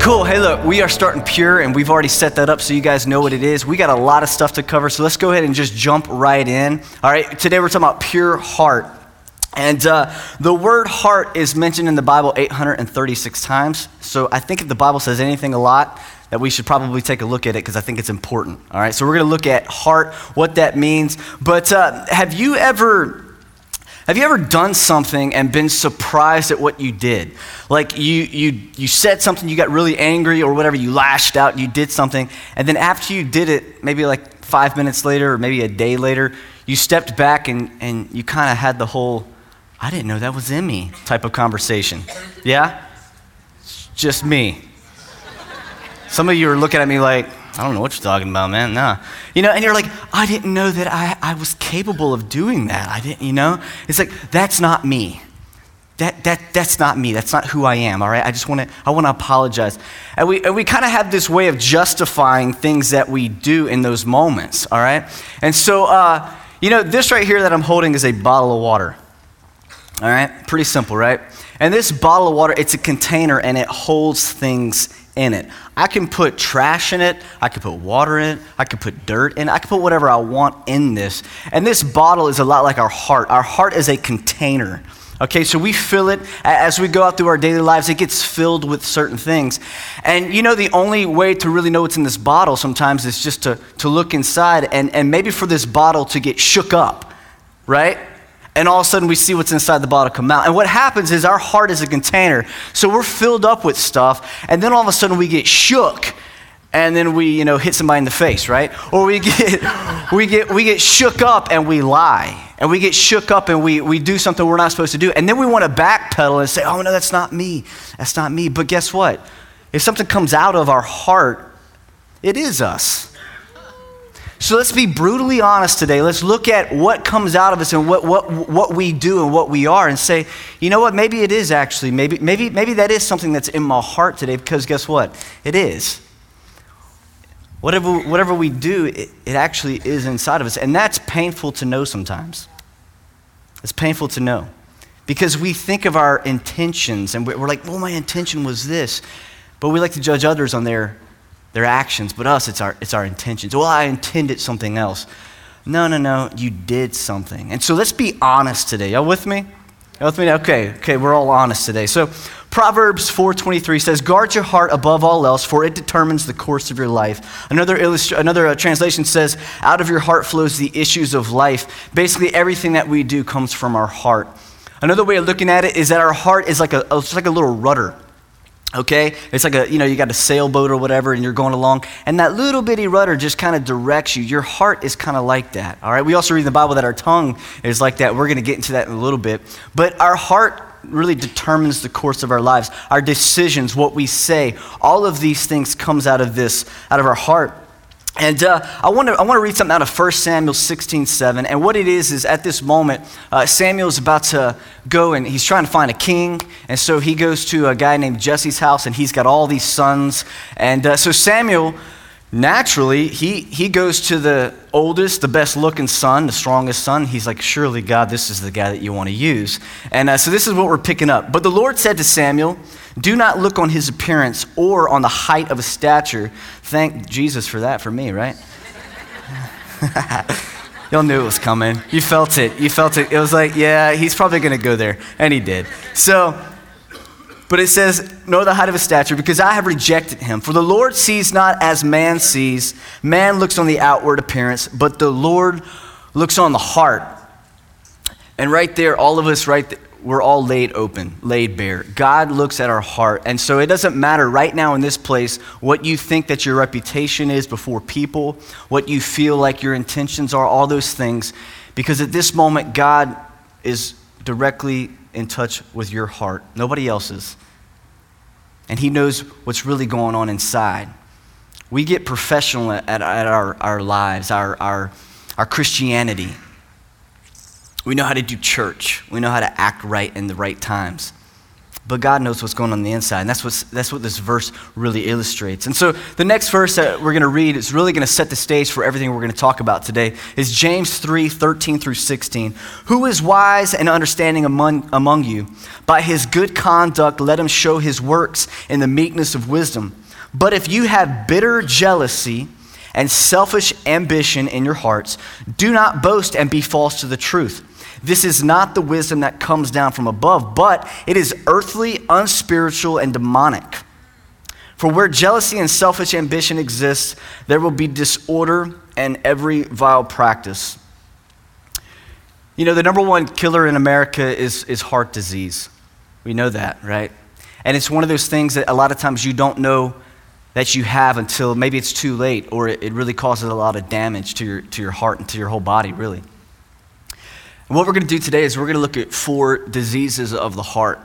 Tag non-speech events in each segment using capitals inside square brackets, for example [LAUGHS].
cool. Hey, look, we are starting pure, and we've already set that up so you guys know what it is. We got a lot of stuff to cover, so let's go ahead and just jump right in. All right, today we're talking about pure heart. And uh, the word heart is mentioned in the Bible 836 times. So I think if the Bible says anything a lot, that we should probably take a look at it because I think it's important. All right, so we're going to look at heart, what that means. But uh, have you ever have you ever done something and been surprised at what you did? Like you, you, you said something, you got really angry or whatever, you lashed out, you did something, and then after you did it, maybe like five minutes later or maybe a day later, you stepped back and, and you kind of had the whole, I didn't know that was in me type of conversation. Yeah? It's just me. Some of you are looking at me like, I don't know what you're talking about, man. Nah. You know, and you're like, I didn't know that I, I was capable of doing that. I didn't, you know? It's like, that's not me. That, that, that's not me. That's not who I am, all right? I just want to, I want to apologize. And we, and we kind of have this way of justifying things that we do in those moments, all right? And so, uh, you know, this right here that I'm holding is a bottle of water, all right? Pretty simple, right? And this bottle of water, it's a container and it holds things in it. I can put trash in it, I can put water in it, I can put dirt in it, I can put whatever I want in this. And this bottle is a lot like our heart. Our heart is a container. Okay, so we fill it as we go out through our daily lives, it gets filled with certain things. And you know, the only way to really know what's in this bottle sometimes is just to, to look inside and, and maybe for this bottle to get shook up, right? And all of a sudden we see what's inside the bottle come out. And what happens is our heart is a container. So we're filled up with stuff, and then all of a sudden we get shook. And then we, you know, hit somebody in the face, right? Or we get, [LAUGHS] we get, we get shook up and we lie. And we get shook up and we, we do something we're not supposed to do. And then we want to backpedal and say, oh, no, that's not me. That's not me. But guess what? If something comes out of our heart, it is us. So let's be brutally honest today. Let's look at what comes out of us and what, what, what we do and what we are and say, you know what, maybe it is actually, maybe, maybe, maybe that is something that's in my heart today because guess what? It is. Whatever, whatever we do, it, it actually is inside of us. And that's painful to know sometimes. It's painful to know because we think of our intentions and we're like, well, my intention was this. But we like to judge others on their their actions, but us, it's our, it's our intentions. Well, I intended something else. No, no, no, you did something. And so let's be honest today. Y'all with me? Y'all with me? Okay, okay, we're all honest today. So Proverbs 4.23 says, Guard your heart above all else, for it determines the course of your life. Another, illustra- another uh, translation says, Out of your heart flows the issues of life. Basically, everything that we do comes from our heart. Another way of looking at it is that our heart is like a, it's like a little rudder okay? It's like a you know you got a sailboat or whatever and you're going along and that little bitty rudder just kind of directs you. Your heart is kind of like that all right? We also read in the bible that our tongue is like that. We're going to get into that in a little bit. But our heart really determines the course of our lives our decisions what we say. All of these things comes out of this out of our heart and uh, I, want to, I want to read something out of 1 Samuel 16 7. And what it is, is at this moment, uh, Samuel is about to go and he's trying to find a king. And so he goes to a guy named Jesse's house and he's got all these sons. And uh, so Samuel, naturally, he, he goes to the oldest, the best looking son, the strongest son. He's like, Surely, God, this is the guy that you want to use. And uh, so this is what we're picking up. But the Lord said to Samuel, do not look on his appearance or on the height of his stature. Thank Jesus for that for me, right? [LAUGHS] Y'all knew it was coming. You felt it. You felt it. It was like, yeah, he's probably going to go there. And he did. So, but it says, Know the height of his stature, because I have rejected him. For the Lord sees not as man sees. Man looks on the outward appearance, but the Lord looks on the heart. And right there, all of us right there, we're all laid open, laid bare. God looks at our heart. And so it doesn't matter right now in this place what you think that your reputation is before people, what you feel like your intentions are, all those things. Because at this moment, God is directly in touch with your heart, nobody else's. And He knows what's really going on inside. We get professional at, at our, our lives, our, our, our Christianity. We know how to do church. We know how to act right in the right times. But God knows what's going on, on the inside. And that's, what's, that's what this verse really illustrates. And so the next verse that we're going to read is really going to set the stage for everything we're going to talk about today is James 3 13 through 16. Who is wise and understanding among, among you? By his good conduct, let him show his works in the meekness of wisdom. But if you have bitter jealousy and selfish ambition in your hearts, do not boast and be false to the truth. This is not the wisdom that comes down from above, but it is earthly, unspiritual, and demonic. For where jealousy and selfish ambition exists, there will be disorder and every vile practice. You know, the number one killer in America is, is heart disease. We know that, right? And it's one of those things that a lot of times you don't know that you have until maybe it's too late or it, it really causes a lot of damage to your, to your heart and to your whole body, really. And what we're going to do today is we're going to look at four diseases of the heart.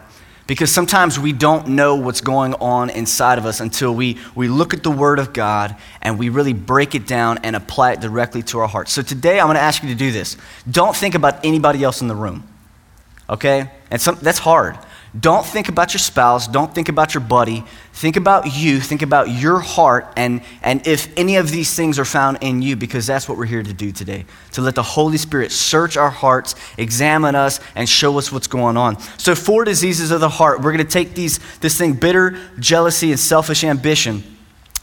Because sometimes we don't know what's going on inside of us until we, we look at the Word of God and we really break it down and apply it directly to our hearts. So today I'm going to ask you to do this. Don't think about anybody else in the room, okay? And some, that's hard. Don't think about your spouse. Don't think about your buddy. Think about you. Think about your heart and, and if any of these things are found in you, because that's what we're here to do today. To let the Holy Spirit search our hearts, examine us, and show us what's going on. So, four diseases of the heart. We're going to take these, this thing bitter, jealousy, and selfish ambition.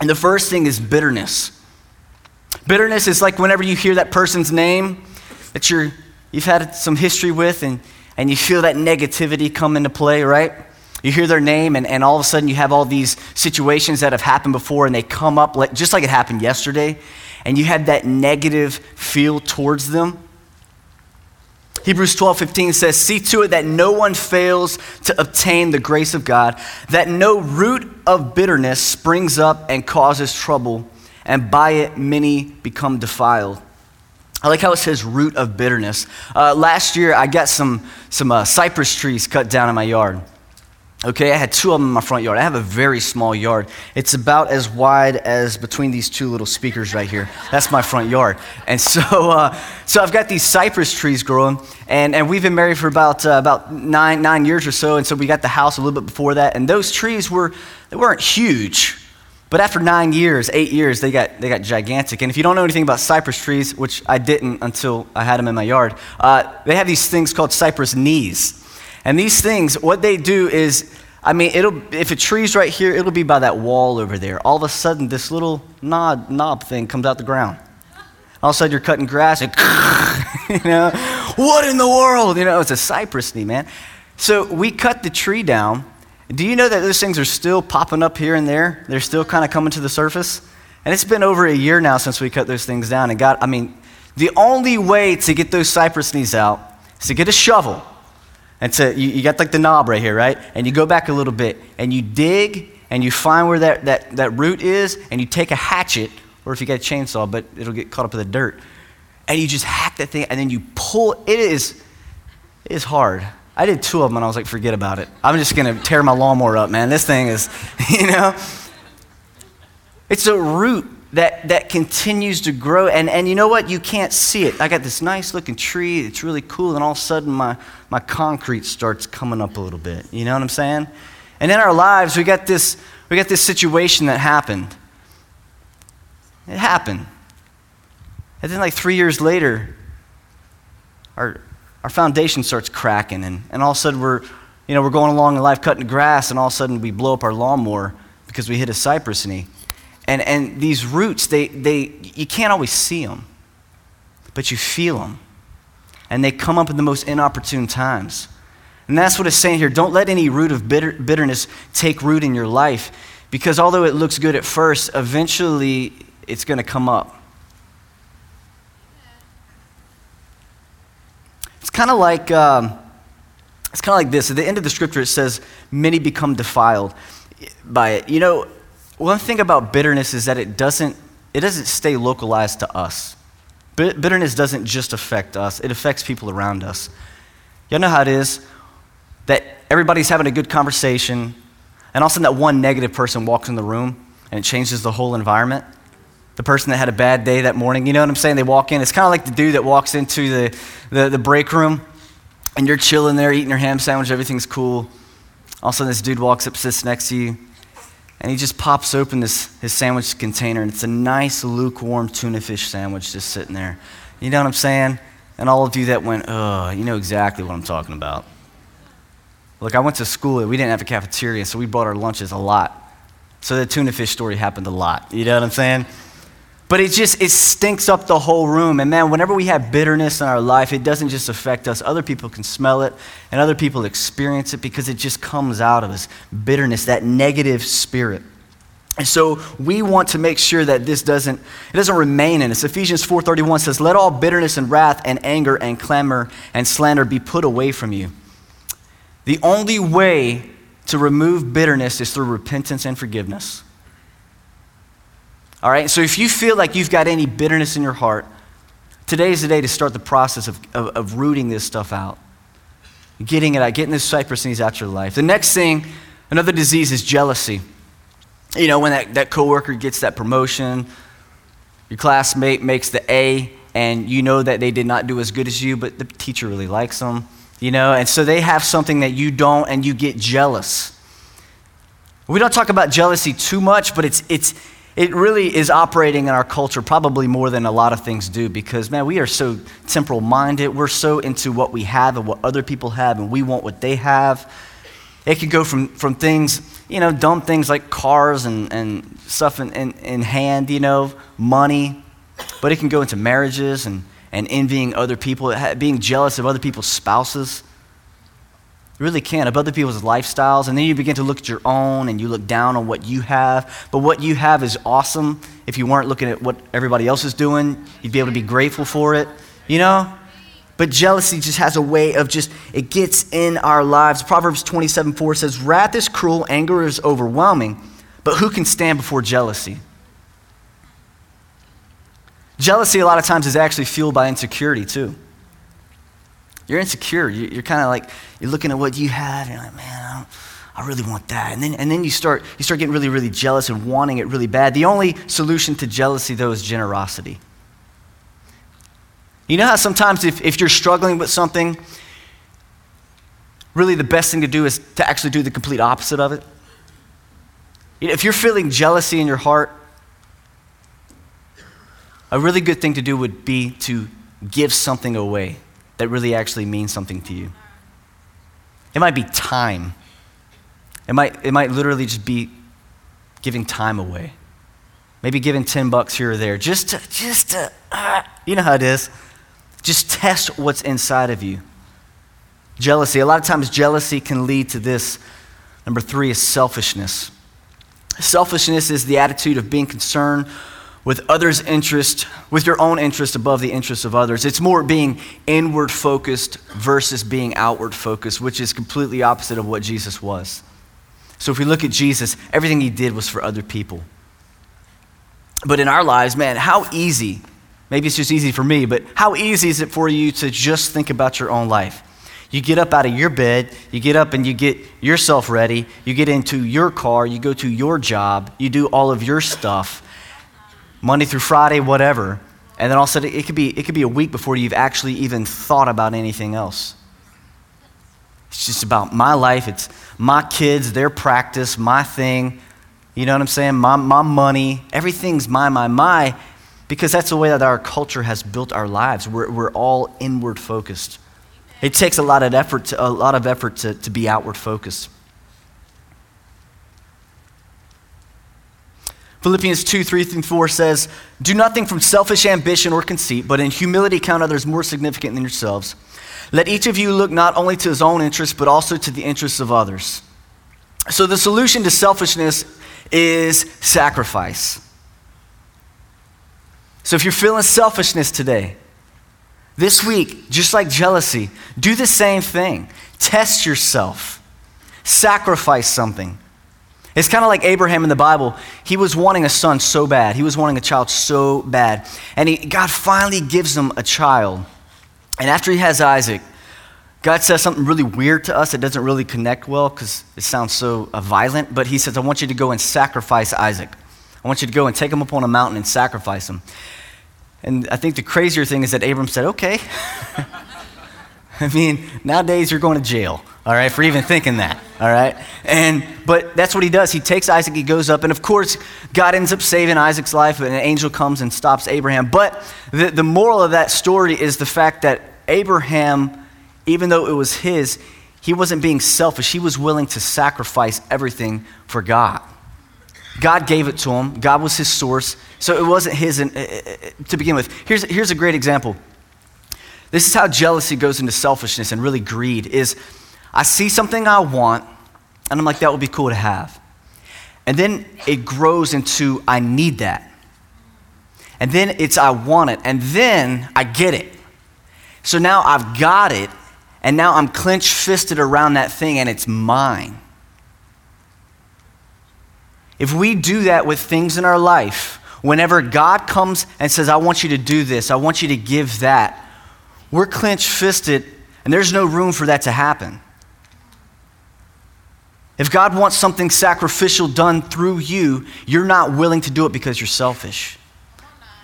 And the first thing is bitterness. Bitterness is like whenever you hear that person's name that you're, you've had some history with and and you feel that negativity come into play, right? You hear their name, and, and all of a sudden you have all these situations that have happened before, and they come up like, just like it happened yesterday, and you have that negative feel towards them. Hebrews 12, 15 says, See to it that no one fails to obtain the grace of God, that no root of bitterness springs up and causes trouble, and by it many become defiled. I like how it says root of bitterness. Uh, last year, I got some, some uh, cypress trees cut down in my yard. Okay, I had two of them in my front yard. I have a very small yard. It's about as wide as between these two little speakers right here. That's my front yard. And so, [LAUGHS] uh, so I've got these cypress trees growing, and, and we've been married for about, uh, about nine, nine years or so. And so we got the house a little bit before that. And those trees were, they weren't huge, but after nine years, eight years, they got, they got gigantic. And if you don't know anything about cypress trees, which I didn't until I had them in my yard, uh, they have these things called cypress knees. And these things, what they do is, I mean, it'll, if a tree's right here, it'll be by that wall over there. All of a sudden, this little knob, knob thing comes out the ground. All of a sudden, you're cutting grass and, [LAUGHS] you know, what in the world? You know, it's a cypress knee, man. So we cut the tree down do you know that those things are still popping up here and there? They're still kind of coming to the surface? And it's been over a year now since we cut those things down. And God, I mean, the only way to get those cypress knees out is to get a shovel. And to, you, you got like the knob right here, right? And you go back a little bit and you dig and you find where that, that, that root is and you take a hatchet, or if you got a chainsaw, but it'll get caught up in the dirt. And you just hack that thing and then you pull. It is, it is hard. I did two of them and I was like, forget about it. I'm just going to tear my lawnmower up, man. This thing is, [LAUGHS] you know. It's a root that, that continues to grow. And, and you know what? You can't see it. I got this nice looking tree. It's really cool. And all of a sudden, my, my concrete starts coming up a little bit. You know what I'm saying? And in our lives, we got this, we got this situation that happened. It happened. And then, like three years later, our, our foundation starts cracking, and, and all of a sudden we're, you know, we're going along in life cutting grass, and all of a sudden we blow up our lawnmower because we hit a cypress knee. And, and these roots, they, they, you can't always see them, but you feel them. And they come up in the most inopportune times. And that's what it's saying here. Don't let any root of bitter, bitterness take root in your life, because although it looks good at first, eventually it's going to come up. It's kind of like, um, it's kind of like this. At the end of the scripture, it says, many become defiled by it. You know, one thing about bitterness is that it doesn't, it doesn't stay localized to us. Bitterness doesn't just affect us, it affects people around us. Y'all know how it is that everybody's having a good conversation, and all of a sudden that one negative person walks in the room and it changes the whole environment the person that had a bad day that morning. You know what I'm saying? They walk in. It's kind of like the dude that walks into the, the, the break room and you're chilling there eating your ham sandwich, everything's cool. All of a sudden, this dude walks up, sits next to you, and he just pops open this, his sandwich container, and it's a nice, lukewarm tuna fish sandwich just sitting there. You know what I'm saying? And all of you that went, oh, you know exactly what I'm talking about. Look, I went to school, we didn't have a cafeteria, so we brought our lunches a lot. So the tuna fish story happened a lot. You know what I'm saying? But it just it stinks up the whole room. And man, whenever we have bitterness in our life, it doesn't just affect us. Other people can smell it and other people experience it because it just comes out of us. Bitterness, that negative spirit. And so we want to make sure that this doesn't it doesn't remain in us. Ephesians 4:31 says, "Let all bitterness and wrath and anger and clamor and slander be put away from you." The only way to remove bitterness is through repentance and forgiveness. All right? So if you feel like you've got any bitterness in your heart, today is the day to start the process of, of, of rooting this stuff out, getting it out, getting this cypress seeds out your life. The next thing, another disease is jealousy. You know, when that, that coworker gets that promotion, your classmate makes the A, and you know that they did not do as good as you, but the teacher really likes them, you know, and so they have something that you don't, and you get jealous. We don't talk about jealousy too much, but it's, it's, it really is operating in our culture probably more than a lot of things do because, man, we are so temporal minded. We're so into what we have and what other people have, and we want what they have. It can go from, from things, you know, dumb things like cars and, and stuff in, in, in hand, you know, money, but it can go into marriages and, and envying other people, being jealous of other people's spouses really can, of other people's lifestyles. And then you begin to look at your own and you look down on what you have. But what you have is awesome. If you weren't looking at what everybody else is doing, you'd be able to be grateful for it, you know? But jealousy just has a way of just, it gets in our lives. Proverbs 27 4 says, Wrath is cruel, anger is overwhelming, but who can stand before jealousy? Jealousy, a lot of times, is actually fueled by insecurity, too. You're insecure. You're kind of like, you're looking at what you have, and you're like, man, I, I really want that. And then, and then you, start, you start getting really, really jealous and wanting it really bad. The only solution to jealousy, though, is generosity. You know how sometimes if, if you're struggling with something, really the best thing to do is to actually do the complete opposite of it? You know, If you're feeling jealousy in your heart, a really good thing to do would be to give something away that really actually means something to you. It might be time. It might, it might literally just be giving time away. Maybe giving 10 bucks here or there, just to, just to, uh, you know how it is. Just test what's inside of you. Jealousy. A lot of times, jealousy can lead to this. Number three is selfishness. Selfishness is the attitude of being concerned with others' interest, with your own interest above the interest of others. It's more being inward focused versus being outward focused, which is completely opposite of what Jesus was. So if we look at Jesus, everything he did was for other people. But in our lives, man, how easy, maybe it's just easy for me, but how easy is it for you to just think about your own life? You get up out of your bed, you get up and you get yourself ready, you get into your car, you go to your job, you do all of your stuff Monday through Friday, whatever. And then all of a sudden, it could, be, it could be a week before you've actually even thought about anything else. It's just about my life. It's my kids, their practice, my thing. You know what I'm saying? My, my money. Everything's my, my, my. Because that's the way that our culture has built our lives. We're, we're all inward focused. It takes a lot of effort to, a lot of effort to, to be outward focused. Philippians 2 3 through 4 says, Do nothing from selfish ambition or conceit, but in humility count others more significant than yourselves. Let each of you look not only to his own interests, but also to the interests of others. So the solution to selfishness is sacrifice. So if you're feeling selfishness today, this week, just like jealousy, do the same thing. Test yourself, sacrifice something. It's kind of like Abraham in the Bible. He was wanting a son so bad. He was wanting a child so bad. And he, God finally gives him a child. And after he has Isaac, God says something really weird to us that doesn't really connect well because it sounds so uh, violent. But he says, I want you to go and sacrifice Isaac. I want you to go and take him up on a mountain and sacrifice him. And I think the crazier thing is that Abram said, okay. [LAUGHS] I mean, nowadays you're going to jail. all right, for even thinking that, all right? And, but that's what he does. He takes Isaac, he goes up, and of course, God ends up saving Isaac's life, and an angel comes and stops Abraham. But the, the moral of that story is the fact that Abraham, even though it was his, he wasn't being selfish. He was willing to sacrifice everything for God. God gave it to him, God was his source, so it wasn't his uh, uh, to begin with. Here's, here's a great example. This is how jealousy goes into selfishness and really greed is I see something I want, and I'm like, that would be cool to have. And then it grows into, I need that. And then it's, I want it. And then I get it. So now I've got it, and now I'm clenched fisted around that thing, and it's mine. If we do that with things in our life, whenever God comes and says, I want you to do this, I want you to give that, we're clenched fisted, and there's no room for that to happen. If God wants something sacrificial done through you, you're not willing to do it because you're selfish.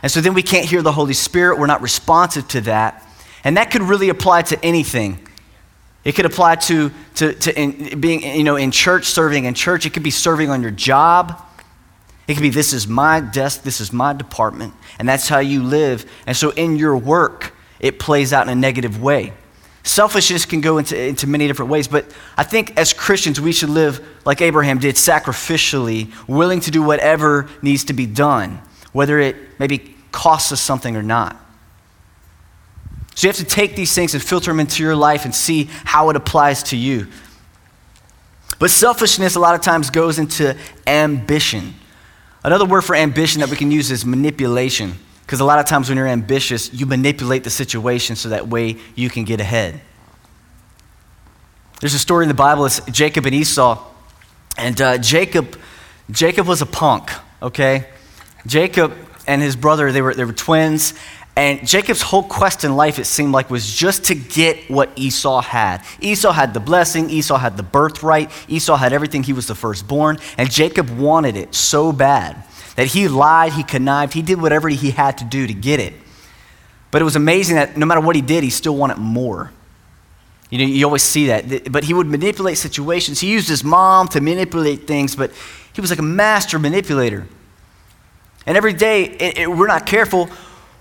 And so then we can't hear the Holy Spirit. We're not responsive to that. And that could really apply to anything. It could apply to, to, to in, being you know, in church, serving in church. It could be serving on your job. It could be this is my desk, this is my department, and that's how you live. And so in your work, it plays out in a negative way. Selfishness can go into, into many different ways, but I think as Christians, we should live like Abraham did, sacrificially, willing to do whatever needs to be done, whether it maybe costs us something or not. So you have to take these things and filter them into your life and see how it applies to you. But selfishness, a lot of times, goes into ambition. Another word for ambition that we can use is manipulation. Because a lot of times when you're ambitious, you manipulate the situation so that way you can get ahead. There's a story in the Bible, it's Jacob and Esau. And uh, Jacob, Jacob was a punk, okay? Jacob and his brother, they were, they were twins. And Jacob's whole quest in life, it seemed like, was just to get what Esau had. Esau had the blessing, Esau had the birthright, Esau had everything, he was the firstborn. And Jacob wanted it so bad that he lied, he connived, he did whatever he had to do to get it. But it was amazing that no matter what he did, he still wanted more. You know, you always see that. But he would manipulate situations. He used his mom to manipulate things, but he was like a master manipulator. And every day, it, it, we're not careful,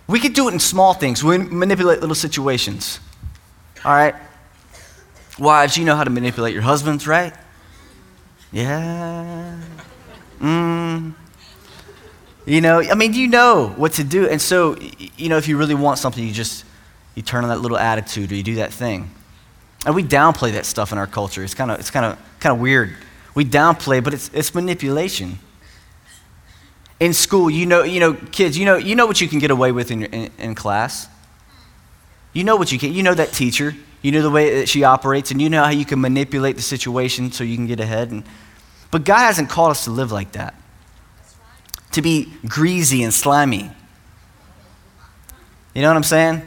we could do it in small things. We manipulate little situations. All right? Wives, you know how to manipulate your husbands, right? Yeah. Mm. You know, I mean, you know what to do. And so, you know, if you really want something, you just you turn on that little attitude or you do that thing. And we downplay that stuff in our culture. It's kind of it's kind of kind of weird. We downplay, but it's it's manipulation. In school, you know, you know, kids, you know, you know what you can get away with in, in, in class. You know what you can. You know that teacher. You know the way that she operates, and you know how you can manipulate the situation so you can get ahead. And, but God hasn't called us to live like that to be greasy and slimy. You know what I'm saying?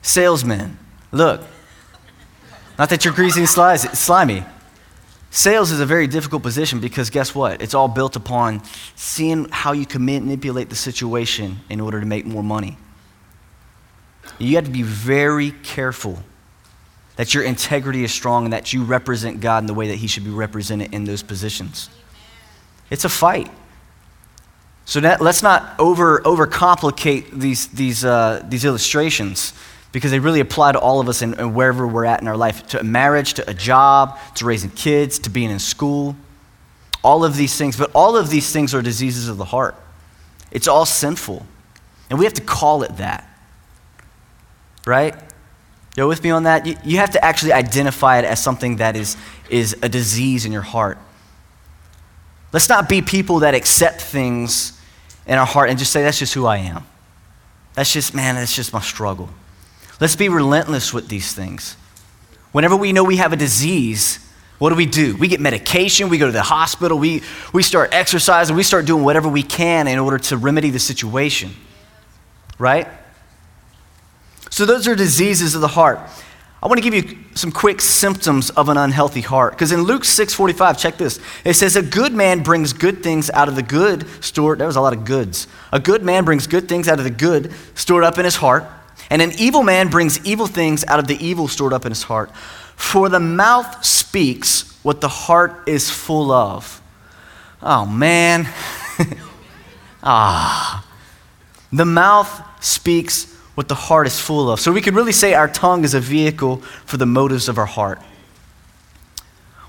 Salesmen, look. Not that you're greasy and slimy. Sales is a very difficult position because guess what? It's all built upon seeing how you can manipulate the situation in order to make more money. You have to be very careful that your integrity is strong and that you represent God in the way that He should be represented in those positions. It's a fight. So that, let's not over overcomplicate these these uh, these illustrations because they really apply to all of us and, wherever we're at in our life, to a marriage, to a job, to raising kids, to being in school, all of these things. But all of these things are diseases of the heart. It's all sinful, and we have to call it that. Right? You're with me on that? You, you have to actually identify it as something that is, is a disease in your heart. Let's not be people that accept things in our heart and just say, that's just who I am. That's just, man, that's just my struggle. Let's be relentless with these things. Whenever we know we have a disease, what do we do? We get medication, we go to the hospital, we, we start exercising, we start doing whatever we can in order to remedy the situation. Right? So, those are diseases of the heart. I want to give you some quick symptoms of an unhealthy heart. Because in Luke 6:45, check this. It says, A good man brings good things out of the good stored. There was a lot of goods. A good man brings good things out of the good stored up in his heart, and an evil man brings evil things out of the evil stored up in his heart. For the mouth speaks what the heart is full of. Oh, man. [LAUGHS] ah. The mouth speaks what the heart is full of. So we could really say our tongue is a vehicle for the motives of our heart.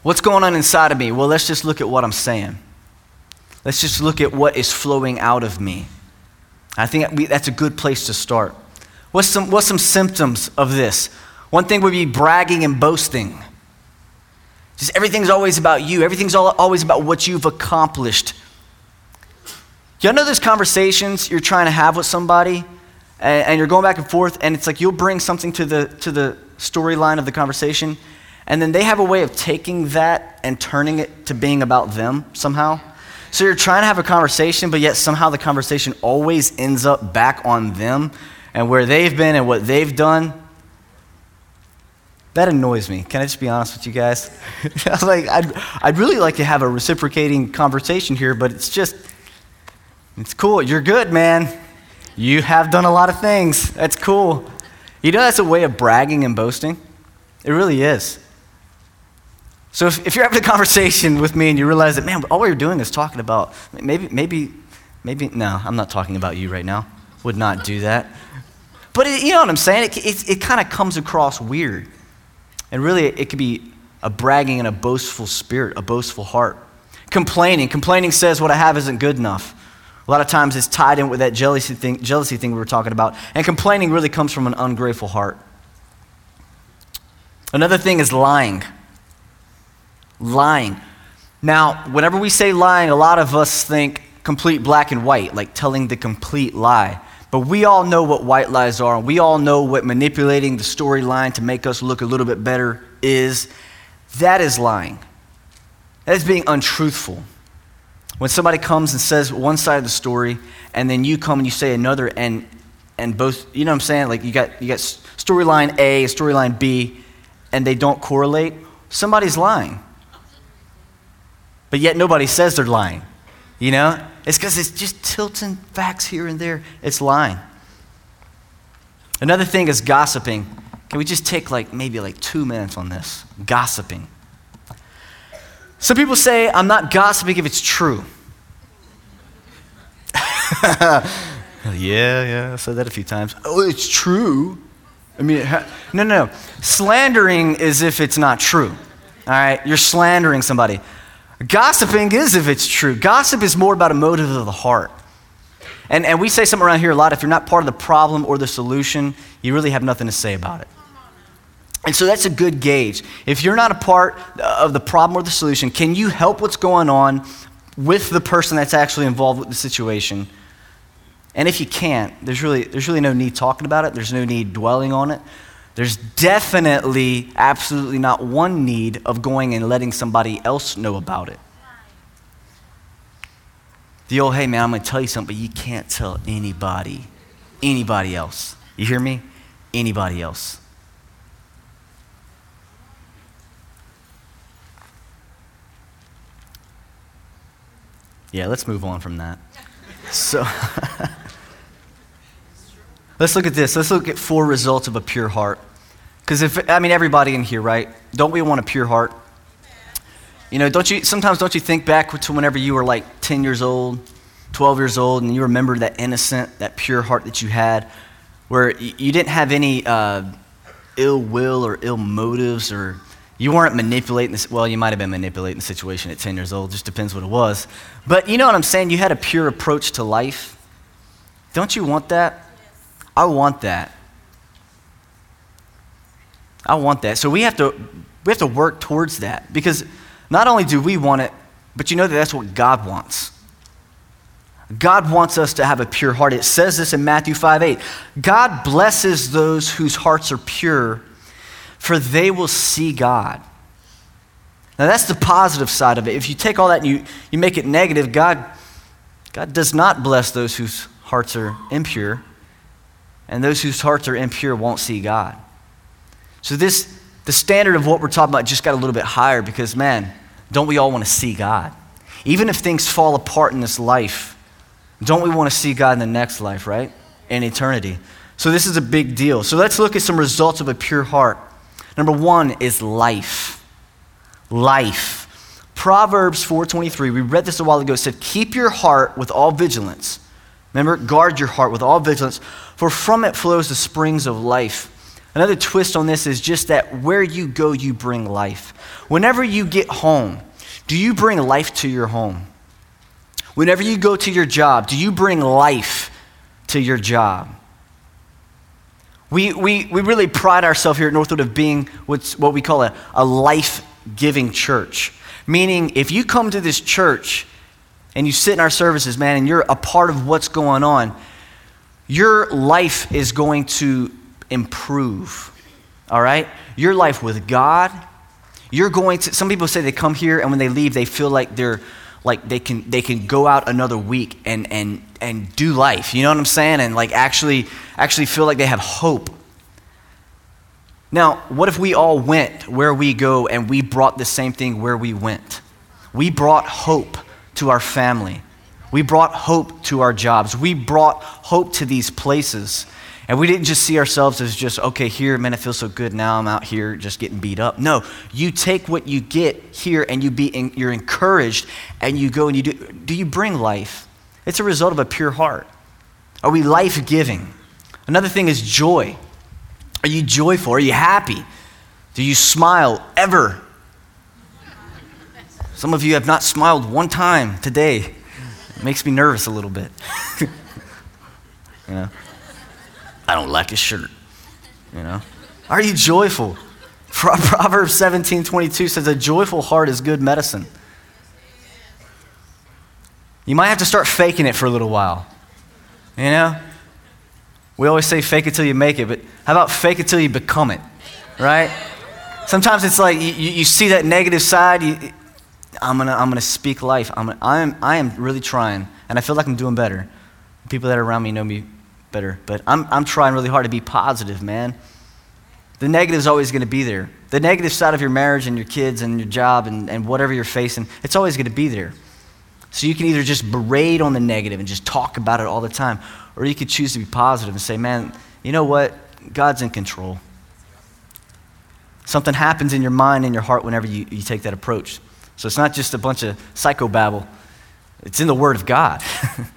What's going on inside of me? Well, let's just look at what I'm saying. Let's just look at what is flowing out of me. I think that's a good place to start. What's some, what's some symptoms of this? One thing would be bragging and boasting. Just everything's always about you, everything's always about what you've accomplished. Y'all know those conversations you're trying to have with somebody, and, and you're going back and forth, and it's like you'll bring something to the, to the storyline of the conversation, and then they have a way of taking that and turning it to being about them somehow. So you're trying to have a conversation, but yet somehow the conversation always ends up back on them and where they've been and what they've done. That annoys me. Can I just be honest with you guys? [LAUGHS] I was like, I'd, I'd really like to have a reciprocating conversation here, but it's just, it's cool. You're good, man. You have done a lot of things. That's cool. You know, that's a way of bragging and boasting. It really is. So if, if you're having a conversation with me and you realize that, man, all you're doing is talking about, maybe, maybe, maybe, no, I'm not talking about you right now. Would not do that. But it, you know what I'm saying? It, it, it kind of comes across weird. And really, it could be a bragging and a boastful spirit, a boastful heart. Complaining. Complaining says what I have isn't good enough. A lot of times it's tied in with that jealousy thing, jealousy thing we were talking about. And complaining really comes from an ungrateful heart. Another thing is lying lying. Now, whenever we say lying, a lot of us think complete black and white, like telling the complete lie. But we all know what white lies are, and we all know what manipulating the storyline to make us look a little bit better is. That is lying. That is being untruthful. When somebody comes and says one side of the story, and then you come and you say another, and and both, you know what I'm saying? Like you got you got storyline A, storyline B, and they don't correlate. Somebody's lying but yet nobody says they're lying. You know? It's because it's just tilting facts here and there. It's lying. Another thing is gossiping. Can we just take like maybe like two minutes on this? Gossiping. Some people say, I'm not gossiping if it's true. [LAUGHS] yeah, yeah, I said that a few times. Oh, it's true. I mean, ha- no, no, no. Slandering is if it's not true. All right? You're slandering somebody. Gossiping is if it's true. Gossip is more about a motive of the heart. And, and we say something around here a lot if you're not part of the problem or the solution, you really have nothing to say about it. And so that's a good gauge. If you're not a part of the problem or the solution, can you help what's going on with the person that's actually involved with the situation? And if you can't, there's really, there's really no need talking about it, there's no need dwelling on it. There's definitely, absolutely not one need of going and letting somebody else know about it. The old, hey man, I'm going to tell you something, but you can't tell anybody, anybody else. You hear me? Anybody else. Yeah, let's move on from that. [LAUGHS] So. [LAUGHS] Let's look at this. Let's look at four results of a pure heart. Because if, I mean, everybody in here, right? Don't we want a pure heart? You know, don't you, sometimes don't you think back to whenever you were like 10 years old, 12 years old, and you remember that innocent, that pure heart that you had, where you didn't have any uh, ill will or ill motives, or you weren't manipulating this. Well, you might have been manipulating the situation at 10 years old, just depends what it was. But you know what I'm saying? You had a pure approach to life. Don't you want that? I want that. I want that. So we have to we have to work towards that because not only do we want it, but you know that that's what God wants. God wants us to have a pure heart. It says this in Matthew 5 8. God blesses those whose hearts are pure, for they will see God. Now, that's the positive side of it. If you take all that and you, you make it negative, God, God does not bless those whose hearts are impure and those whose hearts are impure won't see God. So this the standard of what we're talking about just got a little bit higher because man, don't we all want to see God? Even if things fall apart in this life, don't we want to see God in the next life, right? In eternity. So this is a big deal. So let's look at some results of a pure heart. Number one is life. Life. Proverbs 4:23, we read this a while ago, said, "Keep your heart with all vigilance." Remember, guard your heart with all vigilance, for from it flows the springs of life. Another twist on this is just that where you go, you bring life. Whenever you get home, do you bring life to your home? Whenever you go to your job, do you bring life to your job? We, we, we really pride ourselves here at Northwood of being what's, what we call a, a life giving church. Meaning, if you come to this church and you sit in our services, man, and you're a part of what's going on, your life is going to improve. All right? Your life with God, you're going to, some people say they come here and when they leave, they feel like they're, like they can, they can go out another week and, and, and do life. You know what I'm saying? And like actually, actually feel like they have hope. Now, what if we all went where we go and we brought the same thing where we went? We brought hope to our family. We brought hope to our jobs. We brought hope to these places. And we didn't just see ourselves as just, okay, here, man, it feels so good. Now I'm out here just getting beat up. No, you take what you get here and you be in, you're encouraged and you go and you do. Do you bring life? It's a result of a pure heart. Are we life giving? Another thing is joy. Are you joyful? Are you happy? Do you smile ever? Some of you have not smiled one time today. It makes me nervous a little bit. [LAUGHS] you know? I don't like his shirt. You know? Are you joyful? [LAUGHS] Proverbs 17 22 says, A joyful heart is good medicine. You might have to start faking it for a little while. You know? We always say fake it till you make it, but how about fake it till you become it? Right? Sometimes it's like you, you see that negative side. You, I'm gonna, I'm gonna speak life. I'm gonna, I, am, I am really trying, and I feel like I'm doing better. People that are around me know me better, but I'm, I'm trying really hard to be positive, man. The negative is always going to be there. The negative side of your marriage and your kids and your job and, and whatever you're facing, it's always going to be there. So you can either just berate on the negative and just talk about it all the time, or you could choose to be positive and say, man, you know what? God's in control. Something happens in your mind and your heart whenever you, you take that approach. So it's not just a bunch of psychobabble, it's in the Word of God.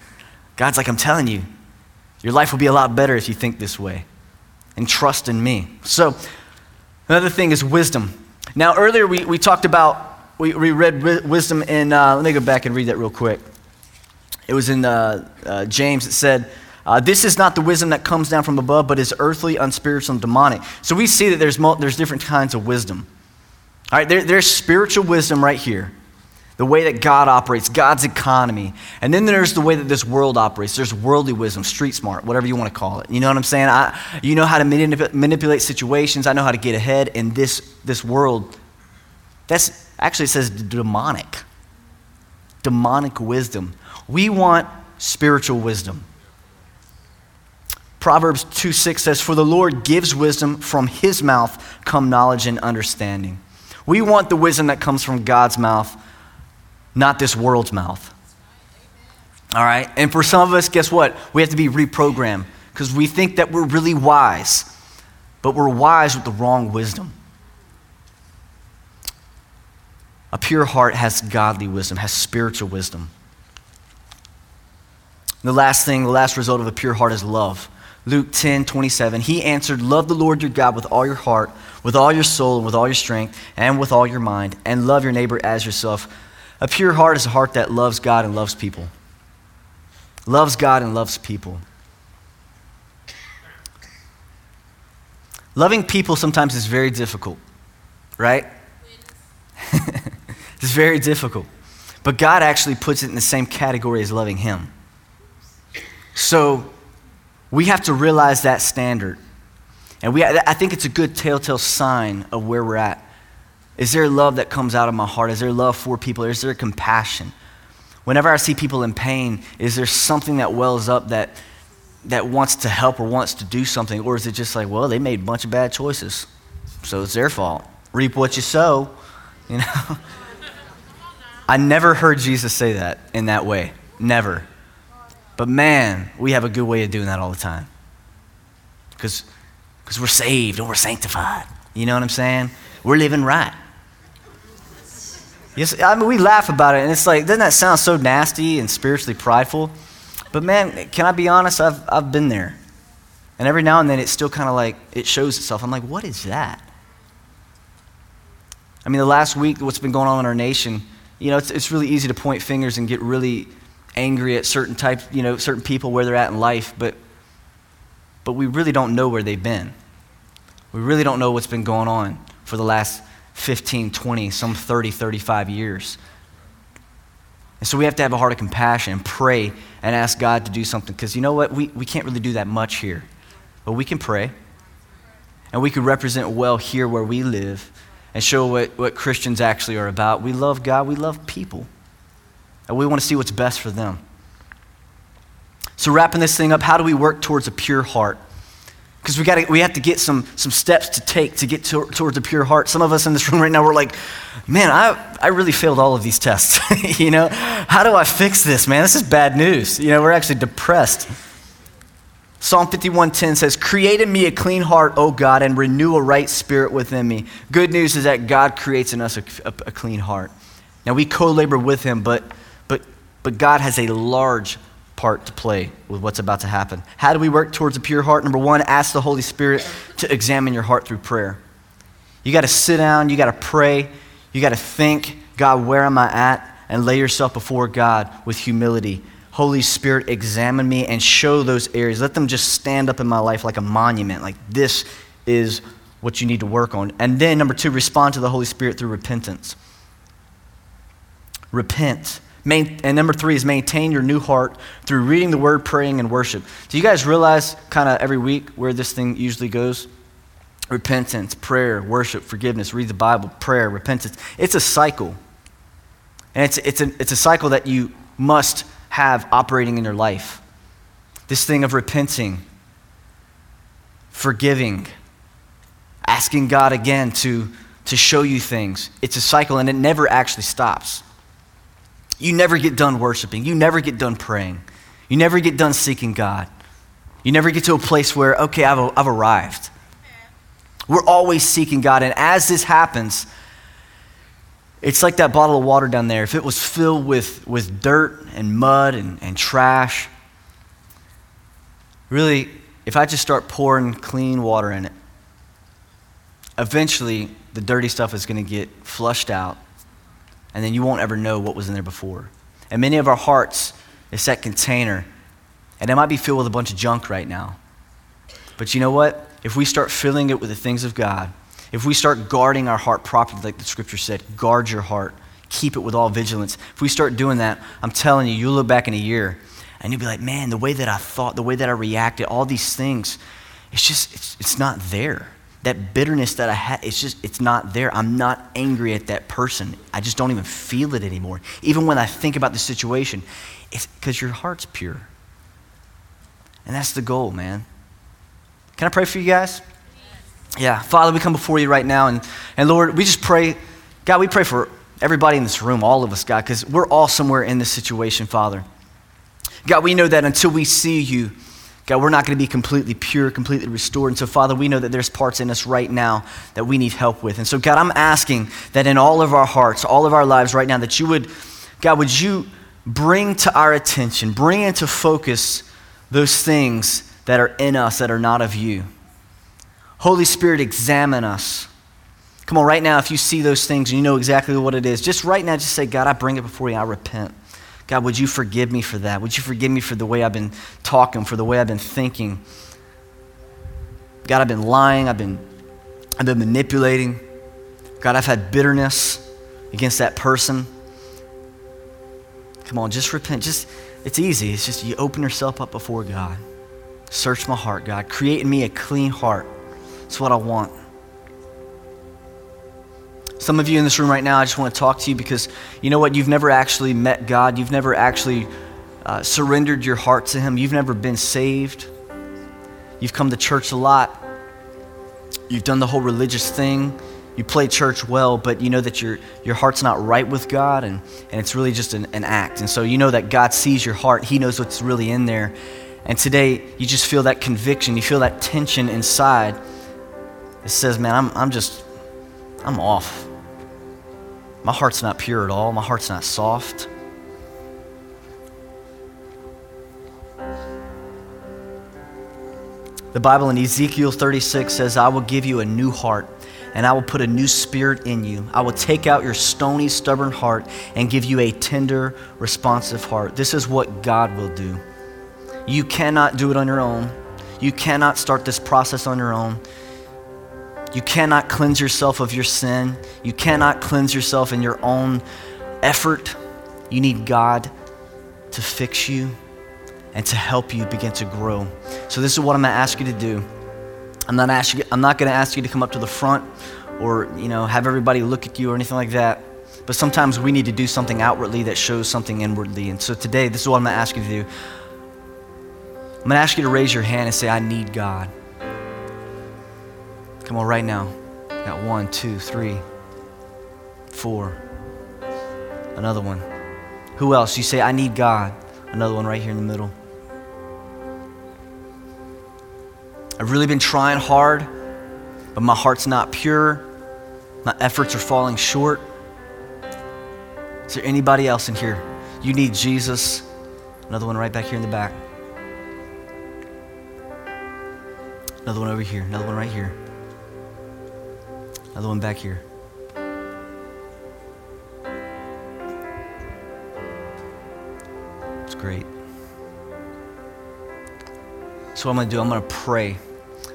[LAUGHS] God's like, I'm telling you, your life will be a lot better if you think this way and trust in me. So, another thing is wisdom. Now, earlier we, we talked about, we, we read wisdom in, uh, let me go back and read that real quick. It was in uh, uh, James, it said, uh, this is not the wisdom that comes down from above, but is earthly, unspiritual, and demonic. So we see that there's, there's different kinds of wisdom. All right, there, there's spiritual wisdom right here the way that God operates, God's economy. And then there's the way that this world operates. There's worldly wisdom, street smart, whatever you want to call it. You know what I'm saying? I, you know how to manip- manipulate situations. I know how to get ahead in this, this world. That's actually it says demonic. Demonic wisdom. We want spiritual wisdom. Proverbs 2 6 says, For the Lord gives wisdom, from his mouth come knowledge and understanding. We want the wisdom that comes from God's mouth not this world's mouth. All right? And for some of us, guess what? We have to be reprogrammed because we think that we're really wise, but we're wise with the wrong wisdom. A pure heart has godly wisdom, has spiritual wisdom. The last thing, the last result of a pure heart is love. Luke 10, 27. He answered, Love the Lord your God with all your heart, with all your soul, and with all your strength, and with all your mind, and love your neighbor as yourself. A pure heart is a heart that loves God and loves people. Loves God and loves people. Loving people sometimes is very difficult, right? [LAUGHS] it's very difficult. But God actually puts it in the same category as loving Him. So we have to realize that standard. And we, I think it's a good telltale sign of where we're at. Is there love that comes out of my heart? Is there love for people? Is there compassion? Whenever I see people in pain, is there something that wells up that, that wants to help or wants to do something? Or is it just like, well, they made a bunch of bad choices, so it's their fault? Reap what you sow, you know? [LAUGHS] I never heard Jesus say that in that way. Never. But man, we have a good way of doing that all the time. Because we're saved and we're sanctified. You know what I'm saying? We're living right. Yes, I mean, we laugh about it, and it's like, doesn't that sound so nasty and spiritually prideful? But man, can I be honest? I've, I've been there. And every now and then it still kind of like, it shows itself. I'm like, what is that? I mean, the last week, what's been going on in our nation, you know, it's, it's really easy to point fingers and get really angry at certain types, you know, certain people where they're at in life, but, but we really don't know where they've been. We really don't know what's been going on for the last 15, 20, some 30, 35 years. And so we have to have a heart of compassion and pray and ask God to do something. Because you know what? We, we can't really do that much here. But we can pray. And we can represent well here where we live and show what, what Christians actually are about. We love God, we love people. And we want to see what's best for them. So, wrapping this thing up, how do we work towards a pure heart? Because we, gotta, we have to get some, some steps to take to get to, towards a pure heart. Some of us in this room right now, we're like, man, I, I really failed all of these tests. [LAUGHS] you know, how do I fix this, man? This is bad news. You know, we're actually depressed. Psalm 51:10 says, "Create in me a clean heart, O God, and renew a right spirit within me." Good news is that God creates in us a, a, a clean heart. Now we co-labor with Him, but but but God has a large part to play with what's about to happen. How do we work towards a pure heart? Number one, ask the Holy Spirit to examine your heart through prayer. You got to sit down, you got to pray, you got to think, God, where am I at? And lay yourself before God with humility. Holy Spirit, examine me and show those areas. Let them just stand up in my life like a monument, like this is what you need to work on. And then, number two, respond to the Holy Spirit through repentance. Repent. Main, and number three is maintain your new heart through reading the word, praying, and worship. Do you guys realize kind of every week where this thing usually goes? Repentance, prayer, worship, forgiveness, read the Bible, prayer, repentance. It's a cycle. And it's, it's, a, it's a cycle that you must have operating in your life. This thing of repenting, forgiving, asking God again to, to show you things. It's a cycle and it never actually stops. You never get done worshiping. You never get done praying. You never get done seeking God. You never get to a place where, okay, I've, I've arrived. We're always seeking God. And as this happens, it's like that bottle of water down there. If it was filled with, with dirt and mud and, and trash, really, if I just start pouring clean water in it, eventually the dirty stuff is going to get flushed out and then you won't ever know what was in there before. And many of our hearts, it's that container, and it might be filled with a bunch of junk right now. But you know what? If we start filling it with the things of God, if we start guarding our heart properly, like the scripture said, guard your heart, keep it with all vigilance. If we start doing that, I'm telling you, you'll look back in a year and you'll be like, man, the way that I thought, the way that I reacted, all these things, it's just, it's, it's not there that bitterness that I had, it's just, it's not there. I'm not angry at that person. I just don't even feel it anymore. Even when I think about the situation, it's because your heart's pure. And that's the goal, man. Can I pray for you guys? Yeah. Father, we come before you right now, and, and Lord, we just pray, God, we pray for everybody in this room, all of us, God, because we're all somewhere in this situation, Father. God, we know that until we see you, God, we're not going to be completely pure, completely restored. And so, Father, we know that there's parts in us right now that we need help with. And so, God, I'm asking that in all of our hearts, all of our lives right now, that you would, God, would you bring to our attention, bring into focus those things that are in us that are not of you. Holy Spirit, examine us. Come on, right now, if you see those things and you know exactly what it is, just right now, just say, God, I bring it before you. I repent. God, would you forgive me for that? Would you forgive me for the way I've been talking, for the way I've been thinking? God, I've been lying. I've been, I've been manipulating. God, I've had bitterness against that person. Come on, just repent. Just it's easy. It's just you open yourself up before God. Search my heart, God. Create in me a clean heart. That's what I want. Some of you in this room right now, I just want to talk to you because you know what? You've never actually met God. You've never actually uh, surrendered your heart to Him. You've never been saved. You've come to church a lot. You've done the whole religious thing. You play church well, but you know that your, your heart's not right with God, and, and it's really just an, an act. And so you know that God sees your heart, He knows what's really in there. And today, you just feel that conviction, you feel that tension inside that says, man, I'm, I'm just, I'm off. My heart's not pure at all. My heart's not soft. The Bible in Ezekiel 36 says, I will give you a new heart and I will put a new spirit in you. I will take out your stony, stubborn heart and give you a tender, responsive heart. This is what God will do. You cannot do it on your own. You cannot start this process on your own. You cannot cleanse yourself of your sin. You cannot cleanse yourself in your own effort. You need God to fix you and to help you begin to grow. So this is what I'm going to ask you to do. I'm not, I'm not going to ask you to come up to the front or you know have everybody look at you or anything like that. But sometimes we need to do something outwardly that shows something inwardly. And so today, this is what I'm going to ask you to do. I'm going to ask you to raise your hand and say, I need God. Come on, right now. Got one, two, three, four. Another one. Who else? You say, I need God. Another one right here in the middle. I've really been trying hard, but my heart's not pure. My efforts are falling short. Is there anybody else in here? You need Jesus. Another one right back here in the back. Another one over here. Another one right here. Another one back here. It's great. So, what I'm going to do, I'm going to pray.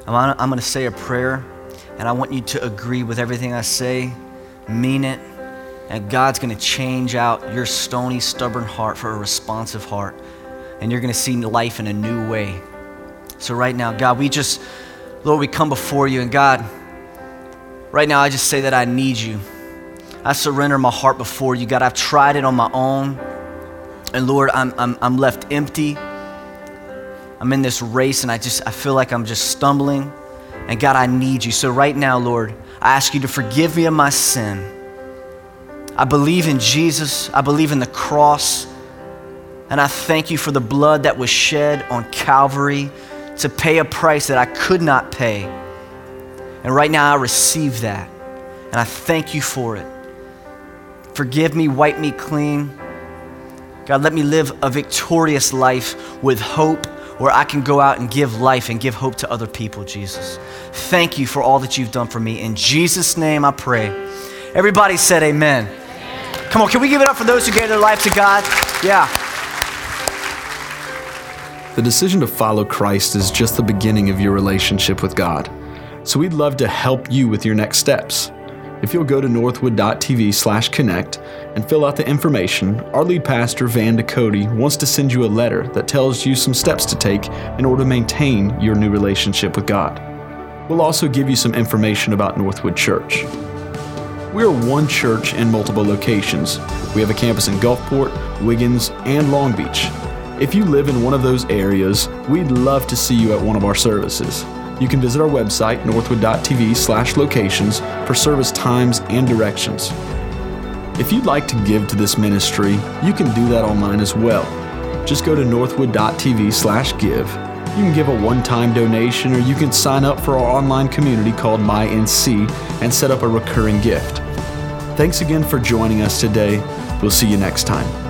I'm going to say a prayer, and I want you to agree with everything I say, mean it, and God's going to change out your stony, stubborn heart for a responsive heart. And you're going to see life in a new way. So, right now, God, we just, Lord, we come before you, and God, right now, I just say that I need you. I surrender my heart before you. God, I've tried it on my own. And Lord, I'm, I'm, I'm left empty. I'm in this race and I just I feel like I'm just stumbling. And God, I need you. So right now, Lord, I ask you to forgive me of my sin. I believe in Jesus. I believe in the cross. And I thank you for the blood that was shed on Calvary to pay a price that I could not pay. And right now, I receive that. And I thank you for it. Forgive me, wipe me clean. God, let me live a victorious life with hope where I can go out and give life and give hope to other people, Jesus. Thank you for all that you've done for me. In Jesus' name I pray. Everybody said amen. amen. Come on, can we give it up for those who gave their life to God? Yeah. The decision to follow Christ is just the beginning of your relationship with God. So we'd love to help you with your next steps. If you'll go to northwood.tv slash connect and fill out the information, our lead pastor, Van Ducote, wants to send you a letter that tells you some steps to take in order to maintain your new relationship with God. We'll also give you some information about Northwood Church. We are one church in multiple locations. We have a campus in Gulfport, Wiggins, and Long Beach. If you live in one of those areas, we'd love to see you at one of our services you can visit our website, northwood.tv slash locations, for service times and directions. If you'd like to give to this ministry, you can do that online as well. Just go to northwood.tv slash give. You can give a one-time donation or you can sign up for our online community called MyNC and set up a recurring gift. Thanks again for joining us today. We'll see you next time.